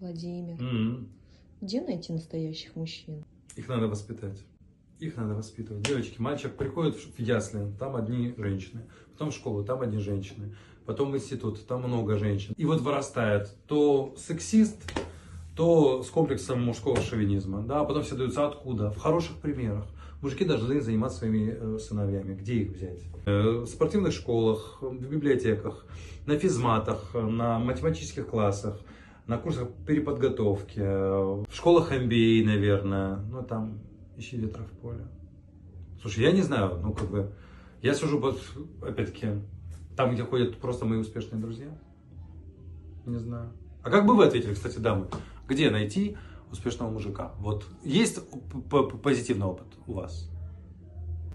Владимир. М. Где найти настоящих мужчин? Их надо воспитать. Их надо воспитывать. Девочки, мальчик приходит в ясли, там одни женщины. Потом в школу, там одни женщины. Потом в институт, там много женщин. И вот вырастает то сексист, то с комплексом мужского шовинизма. Да, а потом все даются откуда? В хороших примерах. Мужики должны заниматься своими э, сыновьями. Где их взять? Э, в спортивных школах, в библиотеках, на физматах, на математических классах, на курсах переподготовки, э, в школах MBA, наверное. Ну, там ищи ветра в поле. Слушай, я не знаю, ну, как бы, я сижу, вот, опять-таки, там, где ходят просто мои успешные друзья. Не знаю. А как бы вы ответили, кстати, дамы? Где найти успешного мужика? Вот есть позитивный опыт у вас?